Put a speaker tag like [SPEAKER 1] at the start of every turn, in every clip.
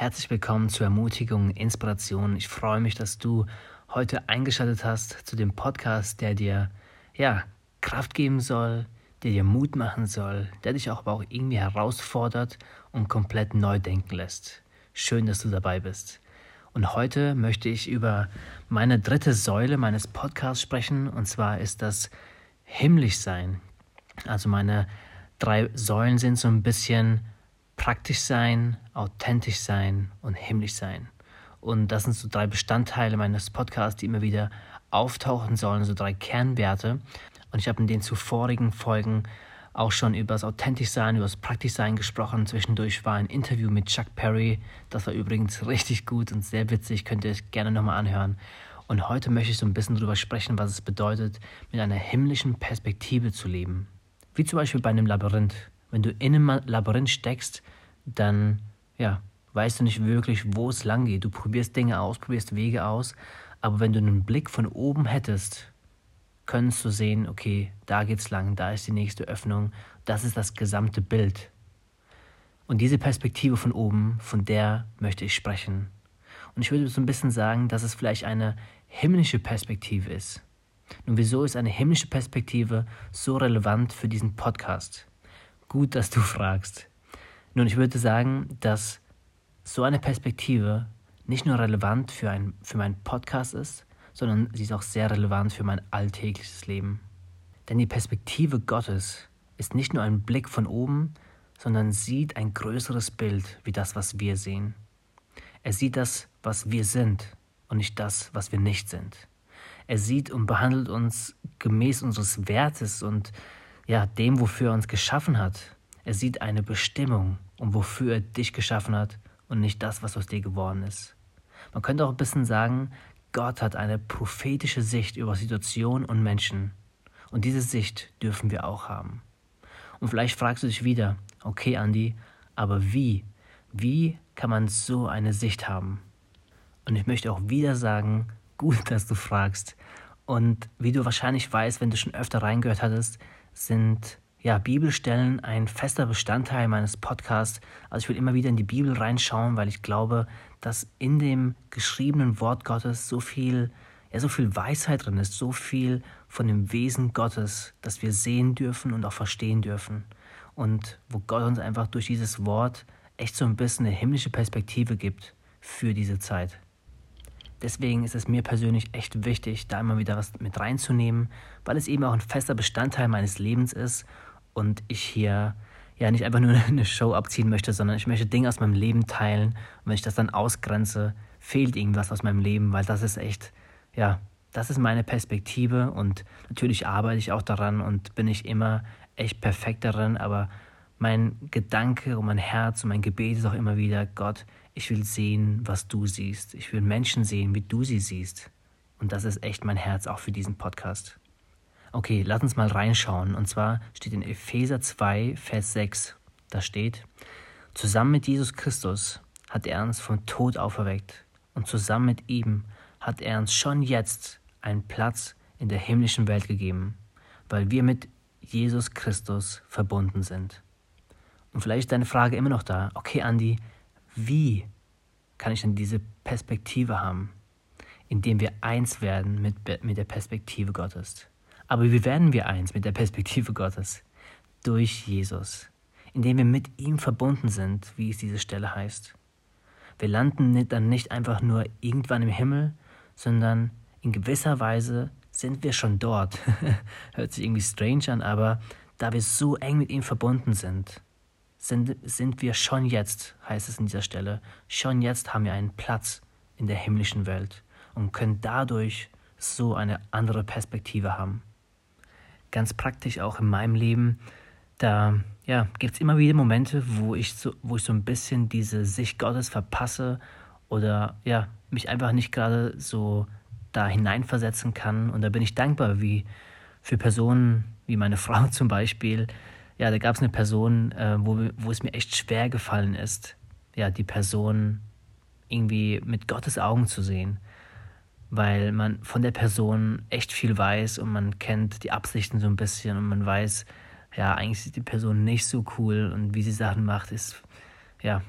[SPEAKER 1] Herzlich willkommen zur Ermutigung, Inspiration. Ich freue mich, dass du heute eingeschaltet hast zu dem Podcast, der dir ja Kraft geben soll, der dir Mut machen soll, der dich auch aber auch irgendwie herausfordert und komplett neu denken lässt. Schön, dass du dabei bist. Und heute möchte ich über meine dritte Säule meines Podcasts sprechen, und zwar ist das himmlisch sein. Also meine drei Säulen sind so ein bisschen praktisch sein, authentisch sein und himmlisch sein. Und das sind so drei Bestandteile meines Podcasts, die immer wieder auftauchen sollen, so drei Kernwerte. Und ich habe in den zuvorigen Folgen auch schon über das authentisch sein, über das praktisch sein gesprochen. Zwischendurch war ein Interview mit Chuck Perry. Das war übrigens richtig gut und sehr witzig. Könnt ihr euch gerne nochmal anhören. Und heute möchte ich so ein bisschen darüber sprechen, was es bedeutet, mit einer himmlischen Perspektive zu leben. Wie zum Beispiel bei einem Labyrinth. Wenn du in einem Labyrinth steckst, dann ja, weißt du nicht wirklich, wo es lang geht. Du probierst Dinge aus, probierst Wege aus, aber wenn du einen Blick von oben hättest, könntest du sehen, okay, da geht's lang, da ist die nächste Öffnung, das ist das gesamte Bild. Und diese Perspektive von oben, von der möchte ich sprechen. Und ich würde so ein bisschen sagen, dass es vielleicht eine himmlische Perspektive ist. Nun, wieso ist eine himmlische Perspektive so relevant für diesen Podcast? Gut, dass du fragst. Nun, ich würde sagen, dass so eine Perspektive nicht nur relevant für, ein, für meinen Podcast ist, sondern sie ist auch sehr relevant für mein alltägliches Leben. Denn die Perspektive Gottes ist nicht nur ein Blick von oben, sondern sieht ein größeres Bild wie das, was wir sehen. Er sieht das, was wir sind und nicht das, was wir nicht sind. Er sieht und behandelt uns gemäß unseres Wertes und ja, dem, wofür er uns geschaffen hat. Er sieht eine Bestimmung und wofür er dich geschaffen hat und nicht das, was aus dir geworden ist. Man könnte auch ein bisschen sagen, Gott hat eine prophetische Sicht über Situationen und Menschen. Und diese Sicht dürfen wir auch haben. Und vielleicht fragst du dich wieder, okay, Andi, aber wie? Wie kann man so eine Sicht haben? Und ich möchte auch wieder sagen, gut, dass du fragst. Und wie du wahrscheinlich weißt, wenn du schon öfter reingehört hattest, sind ja, Bibelstellen ein fester Bestandteil meines Podcasts. Also ich will immer wieder in die Bibel reinschauen, weil ich glaube, dass in dem geschriebenen Wort Gottes so viel, ja, so viel Weisheit drin ist, so viel von dem Wesen Gottes, das wir sehen dürfen und auch verstehen dürfen. Und wo Gott uns einfach durch dieses Wort echt so ein bisschen eine himmlische Perspektive gibt für diese Zeit. Deswegen ist es mir persönlich echt wichtig, da immer wieder was mit reinzunehmen, weil es eben auch ein fester Bestandteil meines Lebens ist und ich hier ja nicht einfach nur eine Show abziehen möchte, sondern ich möchte Dinge aus meinem Leben teilen. Und wenn ich das dann ausgrenze, fehlt irgendwas aus meinem Leben, weil das ist echt, ja, das ist meine Perspektive und natürlich arbeite ich auch daran und bin ich immer echt perfekt darin, aber mein Gedanke und mein Herz und mein Gebet ist auch immer wieder, Gott, ich will sehen, was du siehst. Ich will Menschen sehen, wie du sie siehst. Und das ist echt mein Herz auch für diesen Podcast. Okay, lass uns mal reinschauen. Und zwar steht in Epheser 2, Vers 6, da steht, zusammen mit Jesus Christus hat er uns vom Tod auferweckt und zusammen mit ihm hat er uns schon jetzt einen Platz in der himmlischen Welt gegeben, weil wir mit Jesus Christus verbunden sind. Und vielleicht ist deine Frage immer noch da, okay Andi, wie kann ich denn diese Perspektive haben, indem wir eins werden mit, mit der Perspektive Gottes? Aber wie werden wir eins mit der Perspektive Gottes? Durch Jesus, indem wir mit ihm verbunden sind, wie es diese Stelle heißt. Wir landen dann nicht einfach nur irgendwann im Himmel, sondern in gewisser Weise sind wir schon dort. Hört sich irgendwie strange an, aber da wir so eng mit ihm verbunden sind, sind, sind wir schon jetzt, heißt es in dieser Stelle, schon jetzt haben wir einen Platz in der himmlischen Welt und können dadurch so eine andere Perspektive haben ganz praktisch auch in meinem Leben. Da ja, gibt es immer wieder Momente, wo ich, so, wo ich so ein bisschen diese Sicht Gottes verpasse oder ja, mich einfach nicht gerade so da hineinversetzen kann. Und da bin ich dankbar, wie für Personen wie meine Frau zum Beispiel. Ja, da gab es eine Person, äh, wo, wo es mir echt schwer gefallen ist, ja, die Person irgendwie mit Gottes Augen zu sehen weil man von der Person echt viel weiß und man kennt die Absichten so ein bisschen und man weiß, ja, eigentlich ist die Person nicht so cool und wie sie Sachen macht, ist, ja,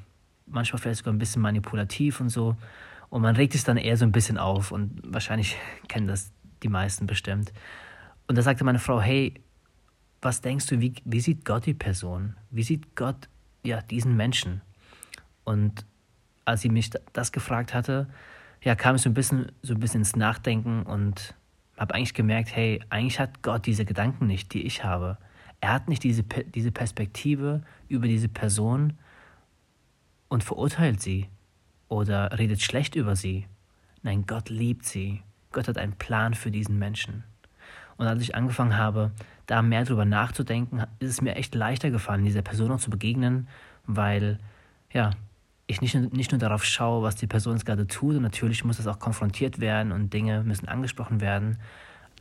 [SPEAKER 1] manchmal vielleicht sogar ein bisschen manipulativ und so. Und man regt sich dann eher so ein bisschen auf und wahrscheinlich kennen das die meisten bestimmt. Und da sagte meine Frau, hey, was denkst du, wie, wie sieht Gott die Person? Wie sieht Gott ja, diesen Menschen? Und als sie mich das gefragt hatte, ja, kam ich so ein bisschen, so ein bisschen ins Nachdenken und habe eigentlich gemerkt, hey, eigentlich hat Gott diese Gedanken nicht, die ich habe. Er hat nicht diese, diese Perspektive über diese Person und verurteilt sie oder redet schlecht über sie. Nein, Gott liebt sie. Gott hat einen Plan für diesen Menschen. Und als ich angefangen habe, da mehr drüber nachzudenken, ist es mir echt leichter gefallen, dieser Person auch zu begegnen, weil, ja, ich nicht, nicht nur darauf schaue, was die Person jetzt gerade tut, und natürlich muss das auch konfrontiert werden und Dinge müssen angesprochen werden,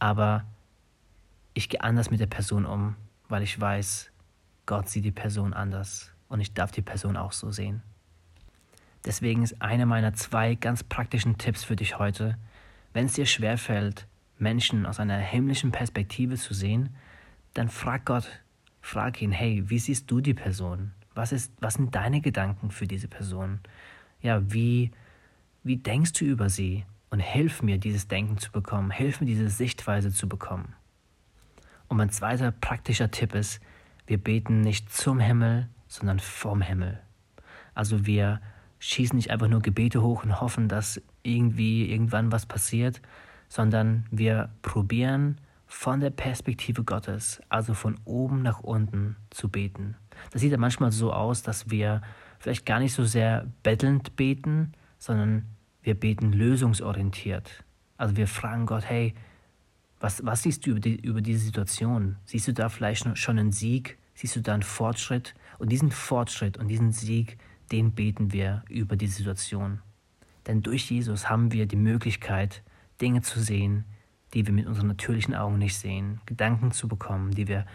[SPEAKER 1] aber ich gehe anders mit der Person um, weil ich weiß, Gott sieht die Person anders und ich darf die Person auch so sehen. Deswegen ist einer meiner zwei ganz praktischen Tipps für dich heute, wenn es dir schwerfällt, Menschen aus einer himmlischen Perspektive zu sehen, dann frag Gott, frag ihn, hey, wie siehst du die Person? Was, ist, was sind deine Gedanken für diese Person? Ja, wie, wie denkst du über sie? Und hilf mir, dieses Denken zu bekommen, hilf mir, diese Sichtweise zu bekommen. Und mein zweiter praktischer Tipp ist, wir beten nicht zum Himmel, sondern vom Himmel. Also wir schießen nicht einfach nur Gebete hoch und hoffen, dass irgendwie irgendwann was passiert, sondern wir probieren von der Perspektive Gottes, also von oben nach unten zu beten. Das sieht ja manchmal so aus, dass wir vielleicht gar nicht so sehr bettelnd beten, sondern wir beten lösungsorientiert. Also wir fragen Gott, hey, was, was siehst du über, die, über diese Situation? Siehst du da vielleicht schon einen Sieg? Siehst du da einen Fortschritt? Und diesen Fortschritt und diesen Sieg, den beten wir über die Situation. Denn durch Jesus haben wir die Möglichkeit, Dinge zu sehen, die wir mit unseren natürlichen Augen nicht sehen, Gedanken zu bekommen, die wir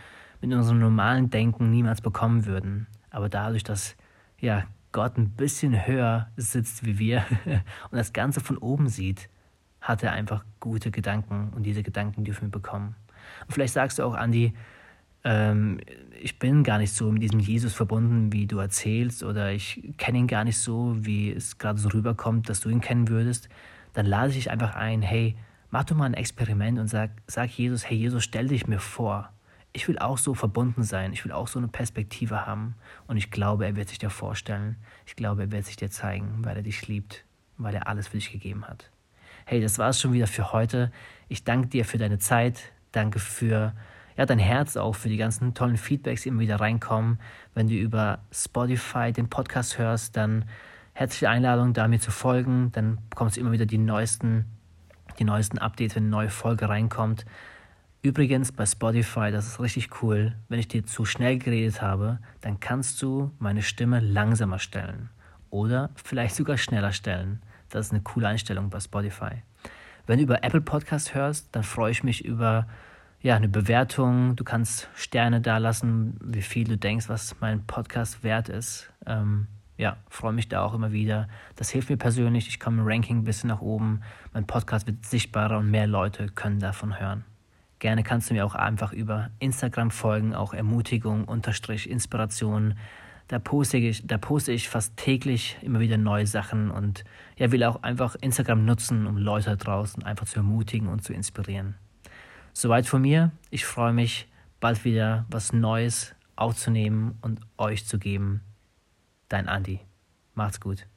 [SPEAKER 1] mit unserem normalen Denken niemals bekommen würden. Aber dadurch, dass ja, Gott ein bisschen höher sitzt wie wir und das Ganze von oben sieht, hat er einfach gute Gedanken und diese Gedanken dürfen wir bekommen. Und vielleicht sagst du auch, Andi, ähm, ich bin gar nicht so mit diesem Jesus verbunden, wie du erzählst, oder ich kenne ihn gar nicht so, wie es gerade so rüberkommt, dass du ihn kennen würdest, dann lade ich dich einfach ein, hey, mach doch mal ein Experiment und sag, sag Jesus, hey Jesus, stell dich mir vor. Ich will auch so verbunden sein, ich will auch so eine Perspektive haben und ich glaube, er wird sich dir vorstellen. Ich glaube, er wird sich dir zeigen, weil er dich liebt, weil er alles für dich gegeben hat. Hey, das war es schon wieder für heute. Ich danke dir für deine Zeit, danke für ja, dein Herz auch für die ganzen tollen Feedbacks, die immer wieder reinkommen. Wenn du über Spotify den Podcast hörst, dann herzliche Einladung, da mir zu folgen. Dann bekommst du immer wieder die neuesten, die neuesten Updates, wenn eine neue Folge reinkommt. Übrigens bei Spotify, das ist richtig cool, wenn ich dir zu schnell geredet habe, dann kannst du meine Stimme langsamer stellen oder vielleicht sogar schneller stellen. Das ist eine coole Einstellung bei Spotify. Wenn du über Apple Podcast hörst, dann freue ich mich über ja, eine Bewertung. Du kannst Sterne da lassen, wie viel du denkst, was mein Podcast wert ist. Ähm, ja, freue mich da auch immer wieder. Das hilft mir persönlich. Ich komme im Ranking ein bisschen nach oben. Mein Podcast wird sichtbarer und mehr Leute können davon hören. Gerne kannst du mir auch einfach über Instagram folgen, auch Ermutigung, Unterstrich, Inspiration. Da poste, ich, da poste ich fast täglich immer wieder neue Sachen und ja, will auch einfach Instagram nutzen, um Leute draußen einfach zu ermutigen und zu inspirieren. Soweit von mir. Ich freue mich, bald wieder was Neues aufzunehmen und euch zu geben. Dein Andi. Macht's gut.